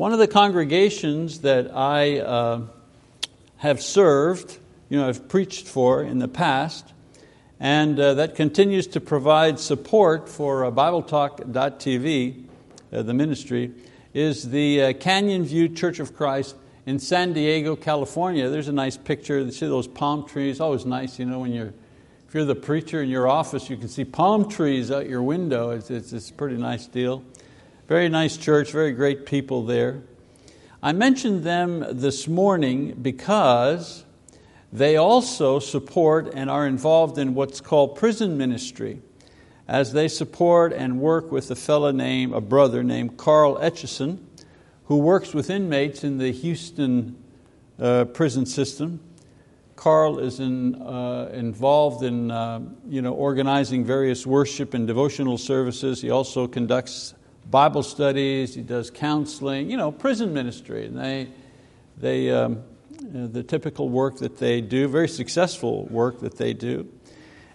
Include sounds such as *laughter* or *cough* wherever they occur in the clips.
One of the congregations that I uh, have served, you know, I've preached for in the past, and uh, that continues to provide support for uh, BibleTalk.tv, uh, the ministry, is the uh, Canyon View Church of Christ in San Diego, California. There's a nice picture. You see those palm trees? Always nice, you know, when you're if you're the preacher in your office, you can see palm trees out your window. It's, it's, it's a pretty nice deal. Very nice church, very great people there. I mentioned them this morning because they also support and are involved in what's called prison ministry as they support and work with a fellow named, a brother named Carl Etchison, who works with inmates in the Houston uh, prison system. Carl is in, uh, involved in uh, you know, organizing various worship and devotional services. He also conducts Bible studies, he does counseling, you know, prison ministry. And they, they, um, the typical work that they do, very successful work that they do.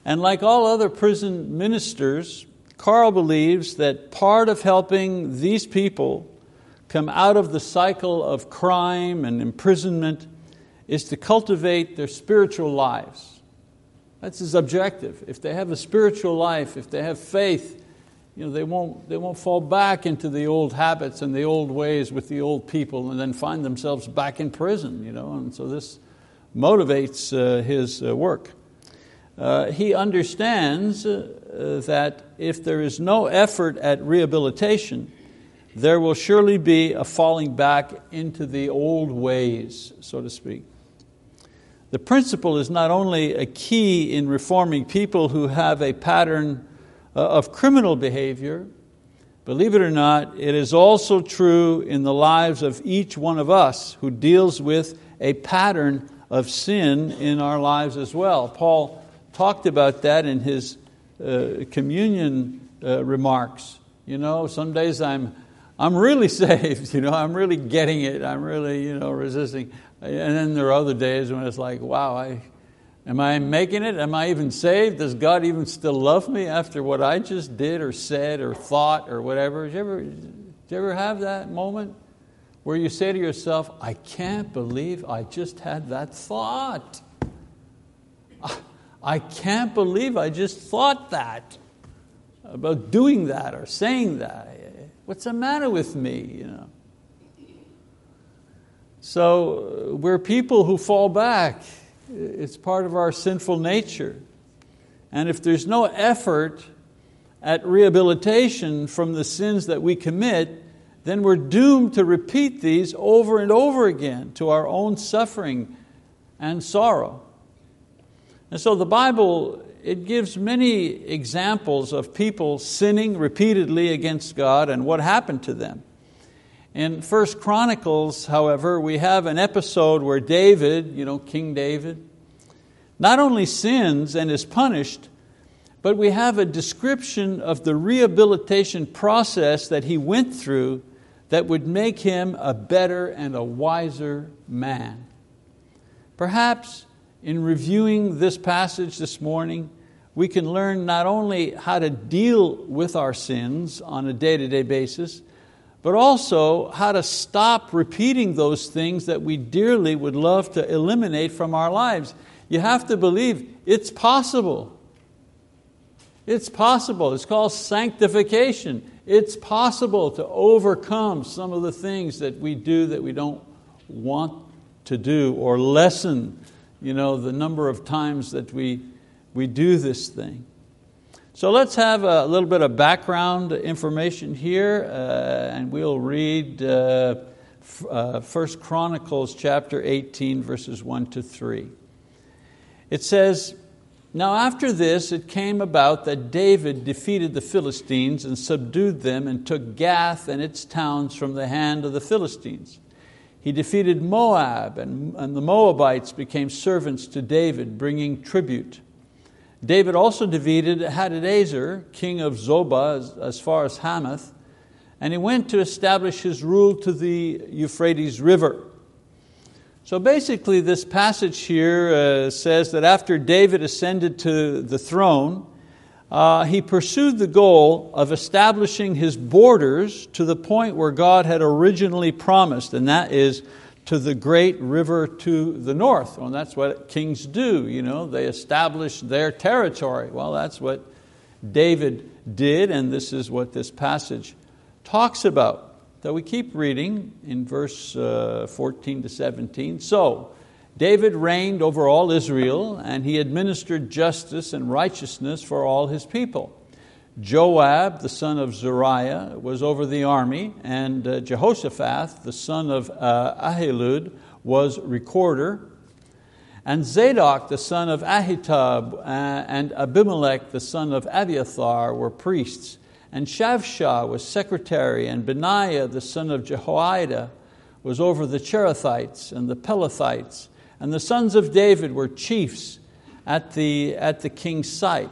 And like all other prison ministers, Carl believes that part of helping these people come out of the cycle of crime and imprisonment is to cultivate their spiritual lives. That's his objective. If they have a spiritual life, if they have faith, you know, they, won't, they won't fall back into the old habits and the old ways with the old people and then find themselves back in prison. You know? And so this motivates uh, his uh, work. Uh, he understands uh, that if there is no effort at rehabilitation, there will surely be a falling back into the old ways, so to speak. The principle is not only a key in reforming people who have a pattern of criminal behavior, believe it or not, it is also true in the lives of each one of us who deals with a pattern of sin in our lives as well. Paul talked about that in his uh, communion uh, remarks. You know, some days I'm, I'm really *laughs* saved, you know, I'm really getting it, I'm really you know, resisting. And then there are other days when it's like, wow, I, am I making it? Am I even saved? Does God even still love me after what I just did or said or thought or whatever? Did you ever, did you ever have that moment where you say to yourself, I can't believe I just had that thought? I can't believe I just thought that about doing that or saying that. What's the matter with me? You know? So we're people who fall back. It's part of our sinful nature. And if there's no effort at rehabilitation from the sins that we commit, then we're doomed to repeat these over and over again to our own suffering and sorrow. And so the Bible, it gives many examples of people sinning repeatedly against God and what happened to them. In First Chronicles, however, we have an episode where David, you know, King David, not only sins and is punished, but we have a description of the rehabilitation process that he went through that would make him a better and a wiser man. Perhaps in reviewing this passage this morning, we can learn not only how to deal with our sins on a day to day basis, but also how to stop repeating those things that we dearly would love to eliminate from our lives. You have to believe it's possible. It's possible. It's called sanctification. It's possible to overcome some of the things that we do that we don't want to do or lessen you know, the number of times that we, we do this thing. So let's have a little bit of background information here, uh, and we'll read uh, uh, 1 Chronicles chapter 18, verses 1 to 3. It says, Now after this it came about that David defeated the Philistines and subdued them and took Gath and its towns from the hand of the Philistines. He defeated Moab, and, and the Moabites became servants to David, bringing tribute. David also defeated Hadadezer, king of Zobah, as, as far as Hamath, and he went to establish his rule to the Euphrates River. So basically, this passage here uh, says that after David ascended to the throne, uh, he pursued the goal of establishing his borders to the point where God had originally promised, and that is to the great river to the north. Well, that's what kings do, you know, they establish their territory. Well, that's what David did, and this is what this passage talks about. So we keep reading in verse uh, 14 to 17. So, David reigned over all Israel, and he administered justice and righteousness for all his people. Joab, the son of Zeruiah, was over the army, and uh, Jehoshaphat, the son of uh, Ahilud, was recorder. And Zadok, the son of Ahitub, uh, and Abimelech, the son of Abiathar, were priests. And Shavshah was secretary, and Benaiah, the son of Jehoiada, was over the Cherethites and the Pelethites and the sons of David were chiefs at the, at the king's site.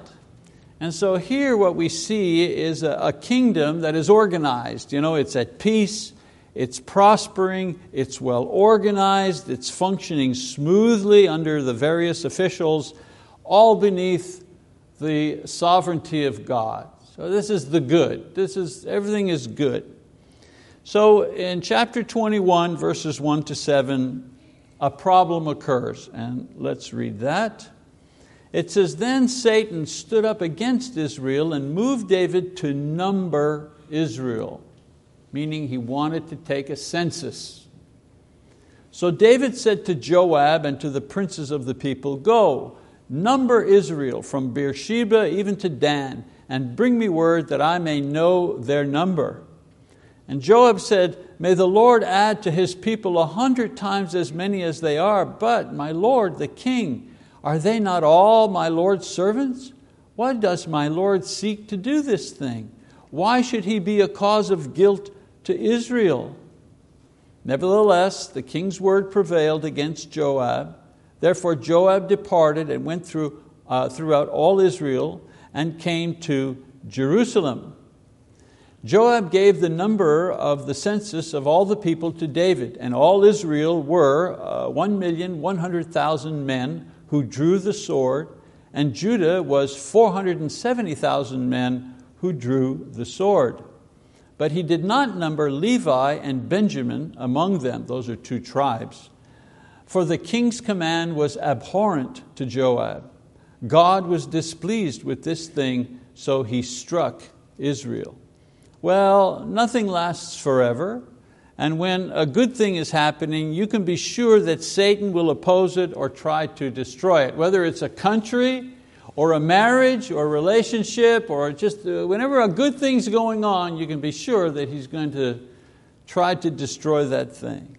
And so here what we see is a, a kingdom that is organized. You know, it's at peace, it's prospering, it's well organized, it's functioning smoothly under the various officials, all beneath the sovereignty of God. So this is the good. This is, everything is good. So in chapter 21, verses 1 to 7, a problem occurs. And let's read that. It says, Then Satan stood up against Israel and moved David to number Israel, meaning he wanted to take a census. So David said to Joab and to the princes of the people, Go, number Israel from Beersheba even to Dan, and bring me word that I may know their number. And Joab said, May the Lord add to his people a hundred times as many as they are, but my Lord, the king, are they not all my Lord's servants? Why does my Lord seek to do this thing? Why should he be a cause of guilt to Israel? Nevertheless, the king's word prevailed against Joab. Therefore, Joab departed and went through, uh, throughout all Israel and came to Jerusalem. Joab gave the number of the census of all the people to David, and all Israel were uh, 1,100,000 men who drew the sword, and Judah was 470,000 men who drew the sword. But he did not number Levi and Benjamin among them, those are two tribes. For the king's command was abhorrent to Joab. God was displeased with this thing, so he struck Israel. Well, nothing lasts forever. And when a good thing is happening, you can be sure that Satan will oppose it or try to destroy it. Whether it's a country or a marriage or a relationship or just uh, whenever a good thing's going on, you can be sure that he's going to try to destroy that thing.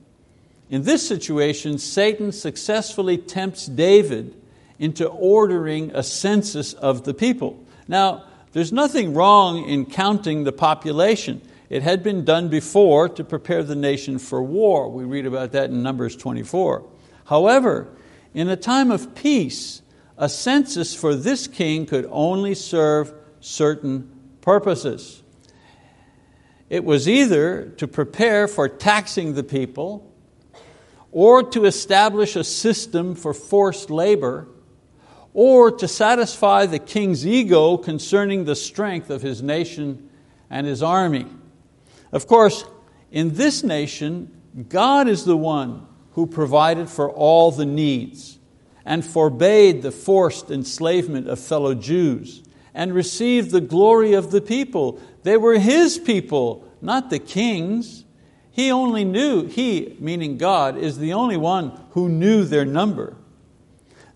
In this situation, Satan successfully tempts David into ordering a census of the people. Now, there's nothing wrong in counting the population. It had been done before to prepare the nation for war. We read about that in Numbers 24. However, in a time of peace, a census for this king could only serve certain purposes. It was either to prepare for taxing the people, or to establish a system for forced labor, or to satisfy the king's ego concerning the strength of his nation and his army. Of course, in this nation, God is the one who provided for all the needs and forbade the forced enslavement of fellow Jews and received the glory of the people. They were His people, not the king's. He only knew, He, meaning God, is the only one who knew their number.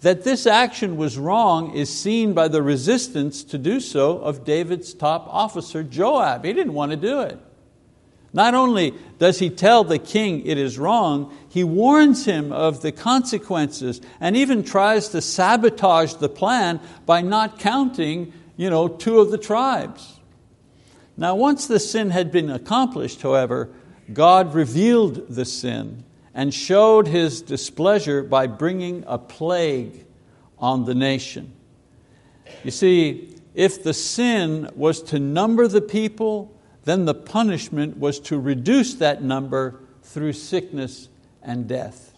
That this action was wrong is seen by the resistance to do so of David's top officer, Joab. He didn't want to do it. Not only does he tell the king it is wrong, he warns him of the consequences and even tries to sabotage the plan by not counting you know, two of the tribes. Now, once the sin had been accomplished, however, God revealed the sin and showed his displeasure by bringing a plague on the nation. You see, if the sin was to number the people, then the punishment was to reduce that number through sickness and death.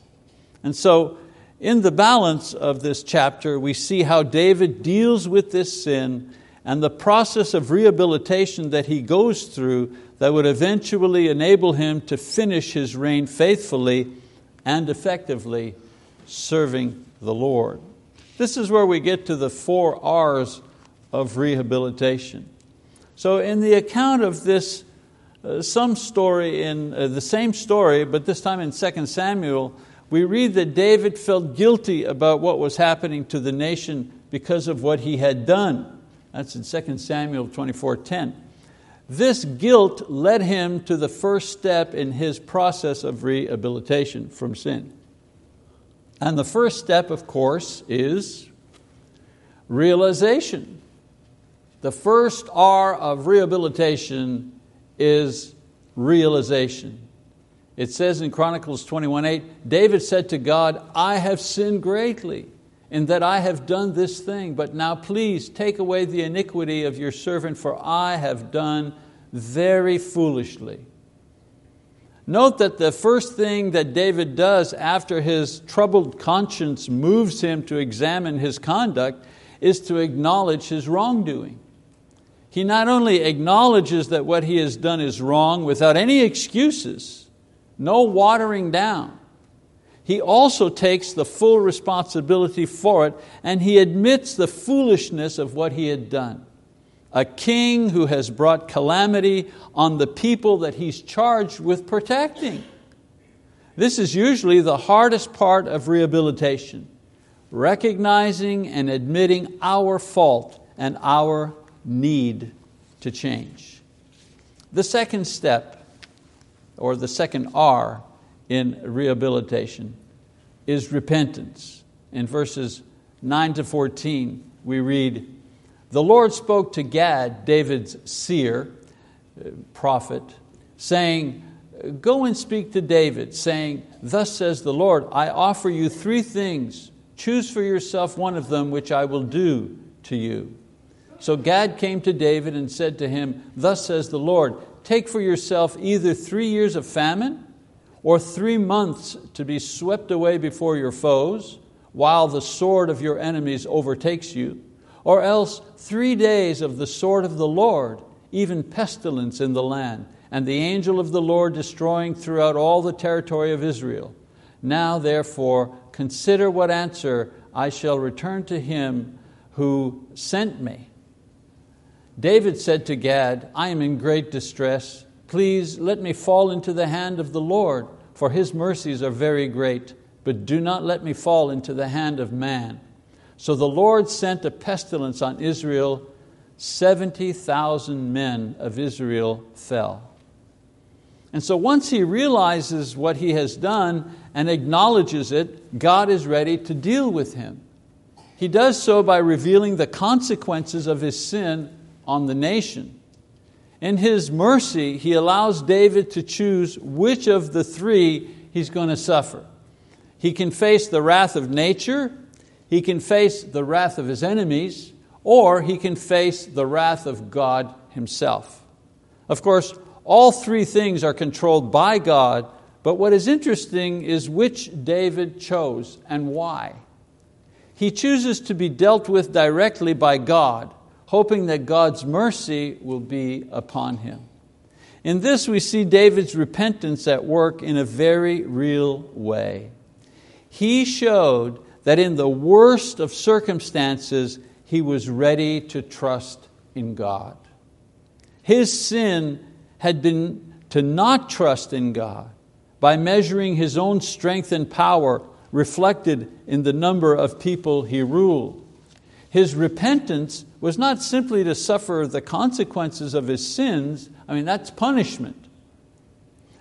And so, in the balance of this chapter, we see how David deals with this sin and the process of rehabilitation that he goes through that would eventually enable him to finish his reign faithfully and effectively serving the Lord. This is where we get to the four R's of rehabilitation. So, in the account of this, uh, some story in uh, the same story, but this time in 2 Samuel, we read that David felt guilty about what was happening to the nation because of what he had done. That's in 2 Samuel 24:10. This guilt led him to the first step in his process of rehabilitation from sin. And the first step, of course, is realization. The first R of rehabilitation is realization. It says in Chronicles 21:8, David said to God, I have sinned greatly in that I have done this thing, but now please take away the iniquity of your servant, for I have done very foolishly. Note that the first thing that David does after his troubled conscience moves him to examine his conduct is to acknowledge his wrongdoing. He not only acknowledges that what he has done is wrong without any excuses, no watering down, he also takes the full responsibility for it and he admits the foolishness of what he had done. A king who has brought calamity on the people that he's charged with protecting. This is usually the hardest part of rehabilitation recognizing and admitting our fault and our need to change. The second step, or the second R in rehabilitation, is repentance. In verses 9 to 14, we read, The Lord spoke to Gad, David's seer, prophet, saying, Go and speak to David, saying, Thus says the Lord, I offer you three things. Choose for yourself one of them, which I will do to you. So Gad came to David and said to him, Thus says the Lord, Take for yourself either three years of famine or three months to be swept away before your foes, while the sword of your enemies overtakes you, or else three days of the sword of the Lord, even pestilence in the land, and the angel of the Lord destroying throughout all the territory of Israel. Now, therefore, consider what answer I shall return to him who sent me. David said to Gad, I am in great distress. Please let me fall into the hand of the Lord, for His mercies are very great, but do not let me fall into the hand of man. So the Lord sent a pestilence on Israel. 70,000 men of Israel fell. And so once he realizes what he has done and acknowledges it, God is ready to deal with him. He does so by revealing the consequences of his sin on the nation. In His mercy, He allows David to choose which of the three he's going to suffer. He can face the wrath of nature, he can face the wrath of his enemies, or he can face the wrath of God Himself. Of course, all three things are controlled by God, but what is interesting is which David chose and why. He chooses to be dealt with directly by God hoping that God's mercy will be upon him. In this, we see David's repentance at work in a very real way. He showed that in the worst of circumstances, he was ready to trust in God. His sin had been to not trust in God by measuring his own strength and power reflected in the number of people he ruled. His repentance was not simply to suffer the consequences of his sins, I mean, that's punishment.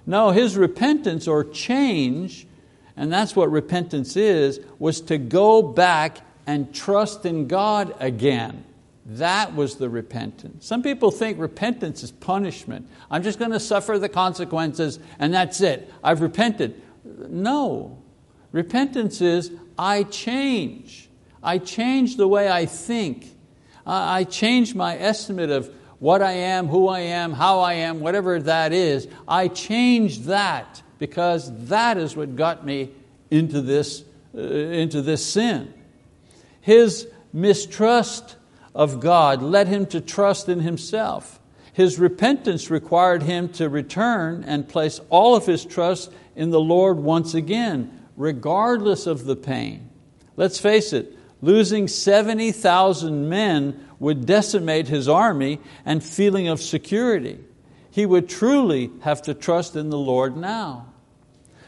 No, his repentance or change, and that's what repentance is, was to go back and trust in God again. That was the repentance. Some people think repentance is punishment. I'm just going to suffer the consequences and that's it. I've repented. No. Repentance is I change. I change the way I think. I change my estimate of what I am, who I am, how I am, whatever that is. I change that because that is what got me into this, uh, into this sin. His mistrust of God led him to trust in himself. His repentance required him to return and place all of his trust in the Lord once again, regardless of the pain. Let's face it, losing 70,000 men would decimate his army and feeling of security. He would truly have to trust in the Lord now.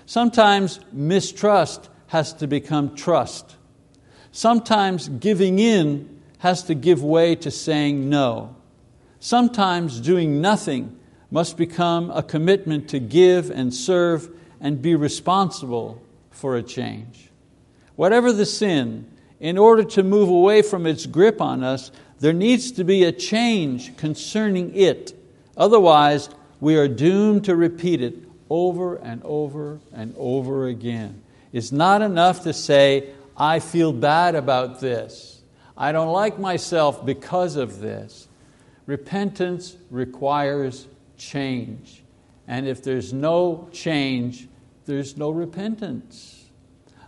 Sometimes mistrust has to become trust. Sometimes giving in has to give way to saying no. Sometimes doing nothing must become a commitment to give and serve and be responsible for a change. Whatever the sin, in order to move away from its grip on us, there needs to be a change concerning it. Otherwise, we are doomed to repeat it over and over and over again. It's not enough to say, I feel bad about this. I don't like myself because of this. Repentance requires change. And if there's no change, there's no repentance.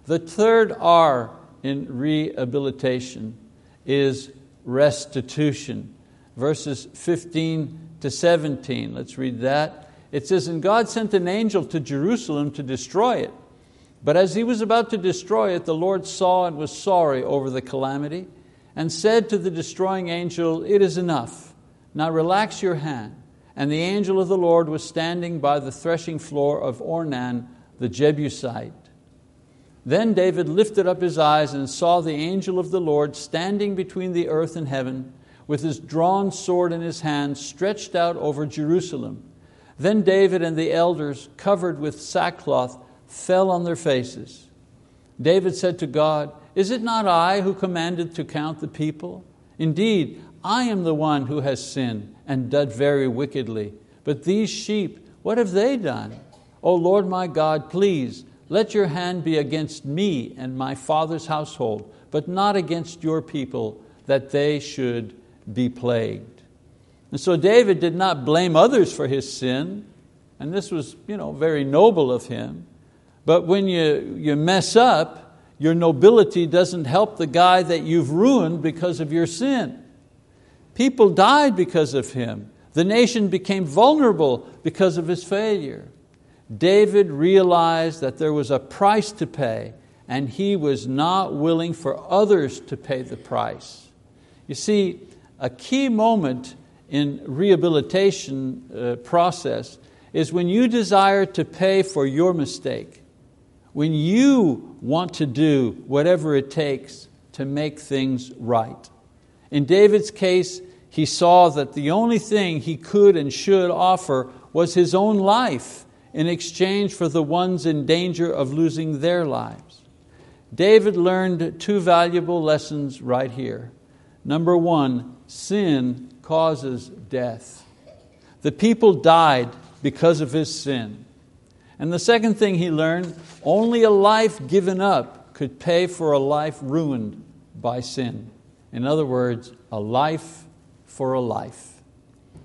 The third R in rehabilitation is restitution. Verses 15 to 17, let's read that. It says, And God sent an angel to Jerusalem to destroy it. But as he was about to destroy it, the Lord saw and was sorry over the calamity and said to the destroying angel, It is enough. Now relax your hand. And the angel of the Lord was standing by the threshing floor of Ornan the Jebusite. Then David lifted up his eyes and saw the angel of the Lord standing between the earth and heaven, with his drawn sword in his hand, stretched out over Jerusalem. Then David and the elders, covered with sackcloth, fell on their faces. David said to God, Is it not I who commanded to count the people? Indeed, I am the one who has sinned and done very wickedly. But these sheep, what have they done? O Lord my God, please let your hand be against me and my father's household, but not against your people, that they should be plagued. And so David did not blame others for his sin, and this was you know, very noble of him. But when you, you mess up, your nobility doesn't help the guy that you've ruined because of your sin. People died because of him. The nation became vulnerable because of his failure. David realized that there was a price to pay, and he was not willing for others to pay the price. You see, a key moment in rehabilitation uh, process is when you desire to pay for your mistake when you want to do whatever it takes to make things right. In David's case, he saw that the only thing he could and should offer was his own life in exchange for the ones in danger of losing their lives. David learned two valuable lessons right here. Number one, sin causes death. The people died because of his sin. And the second thing he learned only a life given up could pay for a life ruined by sin. In other words, a life for a life.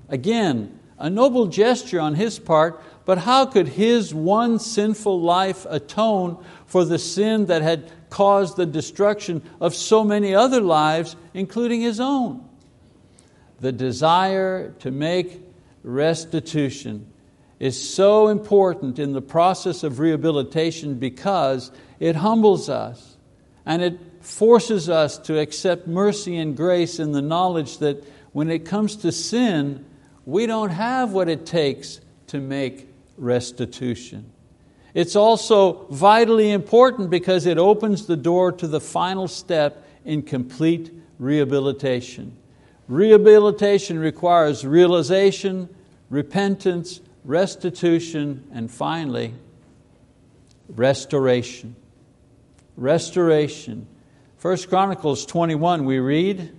Again, a noble gesture on his part, but how could his one sinful life atone for the sin that had caused the destruction of so many other lives, including his own? The desire to make restitution is so important in the process of rehabilitation because it humbles us and it forces us to accept mercy and grace in the knowledge that when it comes to sin, we don't have what it takes to make restitution. It's also vitally important because it opens the door to the final step in complete rehabilitation. Rehabilitation requires realization, repentance, restitution, and finally, restoration. Restoration. First Chronicles 21, we read,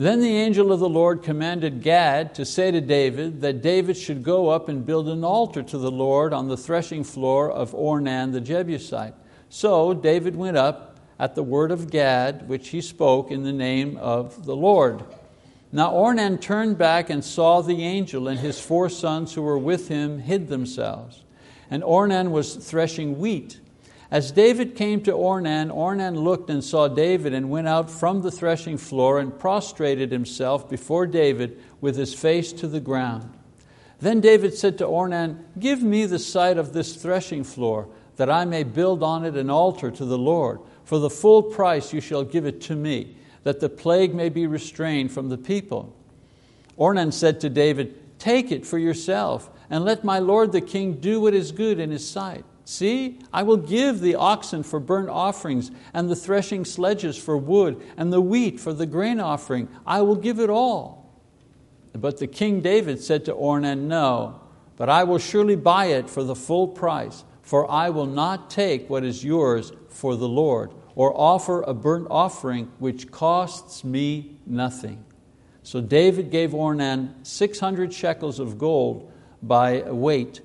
Then the angel of the Lord commanded Gad to say to David that David should go up and build an altar to the Lord on the threshing floor of Ornan the Jebusite. So David went up at the word of Gad, which he spoke in the name of the Lord. Now Ornan turned back and saw the angel, and his four sons who were with him hid themselves. And Ornan was threshing wheat. As David came to Ornan, Ornan looked and saw David and went out from the threshing floor and prostrated himself before David with his face to the ground. Then David said to Ornan, Give me the site of this threshing floor, that I may build on it an altar to the Lord. For the full price you shall give it to me, that the plague may be restrained from the people. Ornan said to David, Take it for yourself, and let my lord the king do what is good in his sight. See, I will give the oxen for burnt offerings, and the threshing sledges for wood, and the wheat for the grain offering. I will give it all. But the king David said to Ornan, No, but I will surely buy it for the full price, for I will not take what is yours for the Lord, or offer a burnt offering which costs me nothing. So David gave Ornan 600 shekels of gold by weight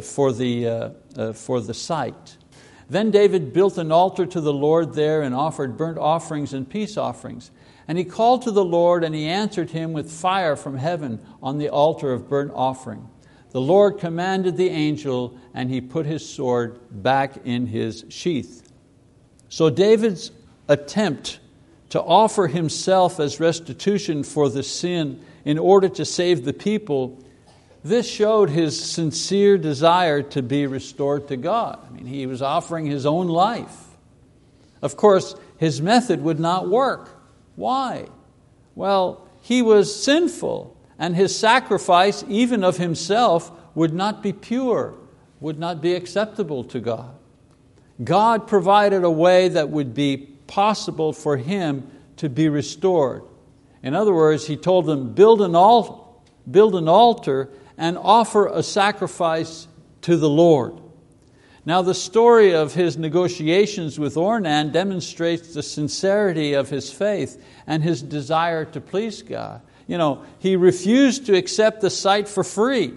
for, the, uh, uh, for the site. Then David built an altar to the Lord there and offered burnt offerings and peace offerings. And he called to the Lord, and he answered him with fire from heaven on the altar of burnt offering. The Lord commanded the angel, and he put his sword back in his sheath. So David's attempt to offer himself as restitution for the sin in order to save the people this showed his sincere desire to be restored to God. I mean, he was offering his own life. Of course, his method would not work. Why? Well, he was sinful, and his sacrifice, even of himself, would not be pure, would not be acceptable to God. God provided a way that would be possible for him to be restored. In other words, He told them, build an altar, build an altar and offer a sacrifice to the Lord. Now, the story of his negotiations with Ornan demonstrates the sincerity of his faith and his desire to please God. You know, he refused to accept the site for free.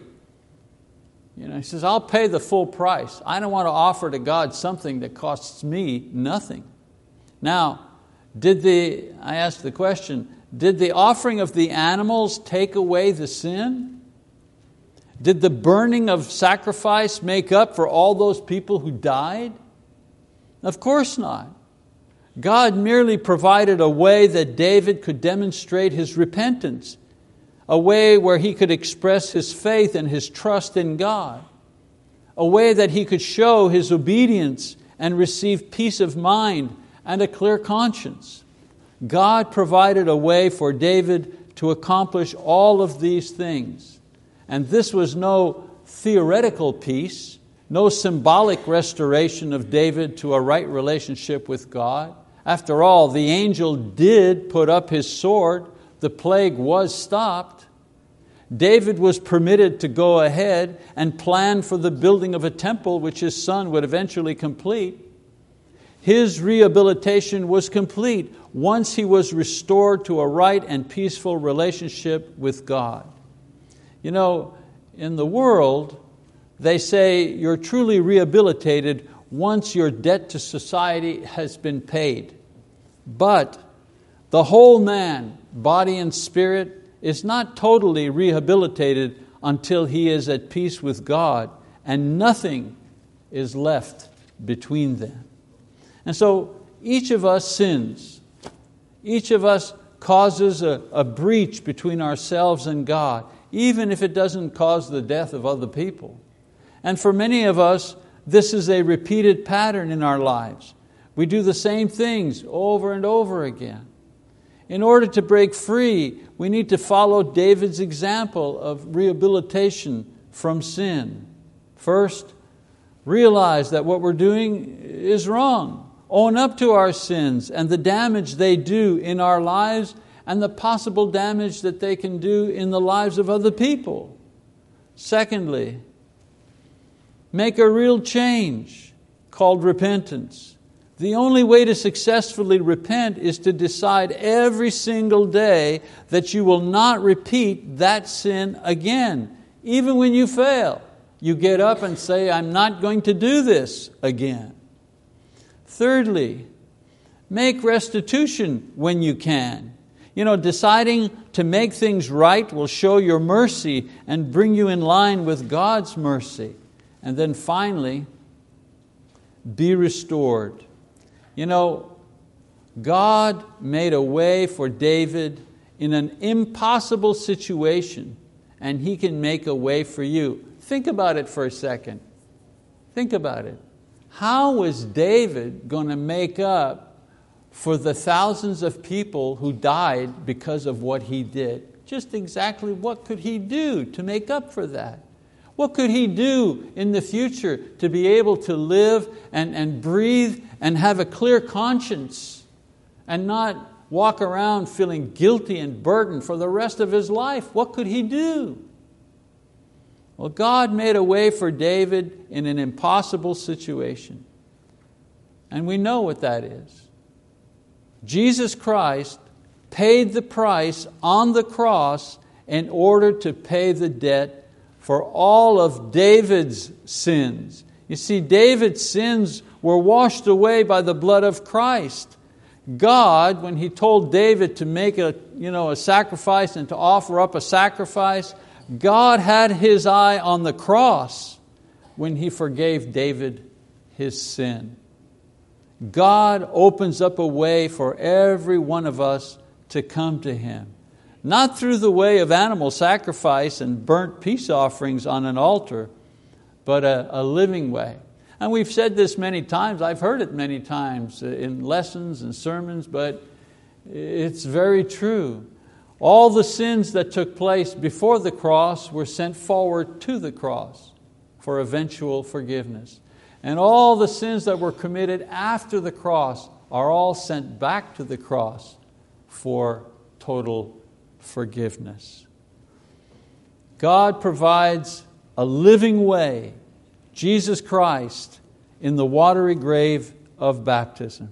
You know, he says, I'll pay the full price. I don't want to offer to God something that costs me nothing. Now, did the, I asked the question, did the offering of the animals take away the sin? Did the burning of sacrifice make up for all those people who died? Of course not. God merely provided a way that David could demonstrate his repentance, a way where he could express his faith and his trust in God, a way that he could show his obedience and receive peace of mind and a clear conscience. God provided a way for David to accomplish all of these things. And this was no theoretical peace, no symbolic restoration of David to a right relationship with God. After all, the angel did put up his sword, the plague was stopped. David was permitted to go ahead and plan for the building of a temple which his son would eventually complete. His rehabilitation was complete once he was restored to a right and peaceful relationship with God. You know, in the world, they say you're truly rehabilitated once your debt to society has been paid. But the whole man, body and spirit, is not totally rehabilitated until he is at peace with God and nothing is left between them. And so each of us sins. Each of us causes a, a breach between ourselves and God even if it doesn't cause the death of other people. And for many of us, this is a repeated pattern in our lives. We do the same things over and over again. In order to break free, we need to follow David's example of rehabilitation from sin. First, realize that what we're doing is wrong. Own up to our sins and the damage they do in our lives and the possible damage that they can do in the lives of other people. Secondly, make a real change called repentance. The only way to successfully repent is to decide every single day that you will not repeat that sin again. Even when you fail, you get up and say, I'm not going to do this again. Thirdly, make restitution when you can. You know, deciding to make things right will show your mercy and bring you in line with God's mercy. And then finally, be restored. You know, God made a way for David in an impossible situation, and He can make a way for you. Think about it for a second. Think about it. How was David going to make up for the thousands of people who died because of what he did? Just exactly what could he do to make up for that? What could he do in the future to be able to live and, and breathe and have a clear conscience and not walk around feeling guilty and burdened for the rest of his life? What could he do? Well, God made a way for David in an impossible situation. And we know what that is. Jesus Christ paid the price on the cross in order to pay the debt for all of David's sins. You see, David's sins were washed away by the blood of Christ. God, when He told David to make a, you know, a sacrifice and to offer up a sacrifice, God had His eye on the cross when He forgave David his sin. God opens up a way for every one of us to come to Him. Not through the way of animal sacrifice and burnt peace offerings on an altar, but a, a living way. And we've said this many times, I've heard it many times in lessons and sermons, but it's very true. All the sins that took place before the cross were sent forward to the cross for eventual forgiveness. And all the sins that were committed after the cross are all sent back to the cross for total forgiveness. God provides a living way, Jesus Christ, in the watery grave of baptism.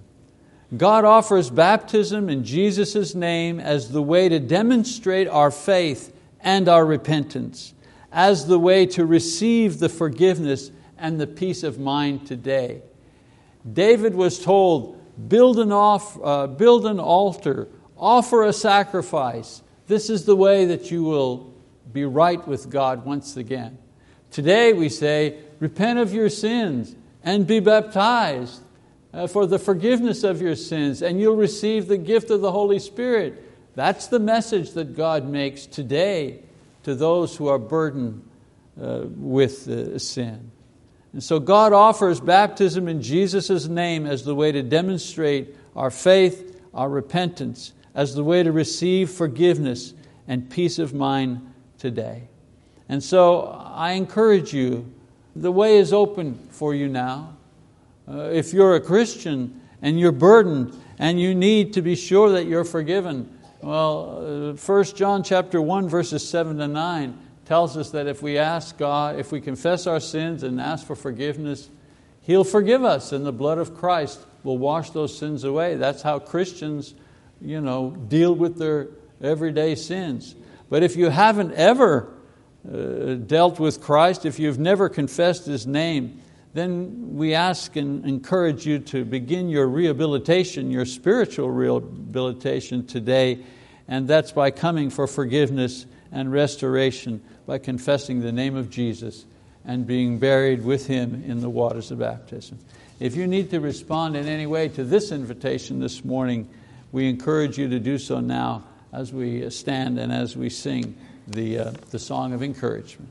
God offers baptism in Jesus' name as the way to demonstrate our faith and our repentance, as the way to receive the forgiveness and the peace of mind today. David was told, build an, off, uh, build an altar, offer a sacrifice. This is the way that you will be right with God once again. Today we say, repent of your sins and be baptized uh, for the forgiveness of your sins, and you'll receive the gift of the Holy Spirit. That's the message that God makes today to those who are burdened uh, with uh, sin. And so God offers baptism in Jesus' name as the way to demonstrate our faith, our repentance, as the way to receive forgiveness and peace of mind today. And so I encourage you, the way is open for you now. Uh, if you're a Christian and you're burdened and you need to be sure that you're forgiven, well, uh, 1 John chapter 1, verses 7 to 9 tells us that if we ask God, if we confess our sins and ask for forgiveness, He'll forgive us, and the blood of Christ will wash those sins away. That's how Christians you know, deal with their everyday sins. But if you haven't ever uh, dealt with Christ, if you've never confessed His name, then we ask and encourage you to begin your rehabilitation, your spiritual rehabilitation today, and that's by coming for forgiveness and restoration by confessing the name of Jesus and being buried with Him in the waters of baptism. If you need to respond in any way to this invitation this morning, we encourage you to do so now as we stand and as we sing the, uh, the song of encouragement.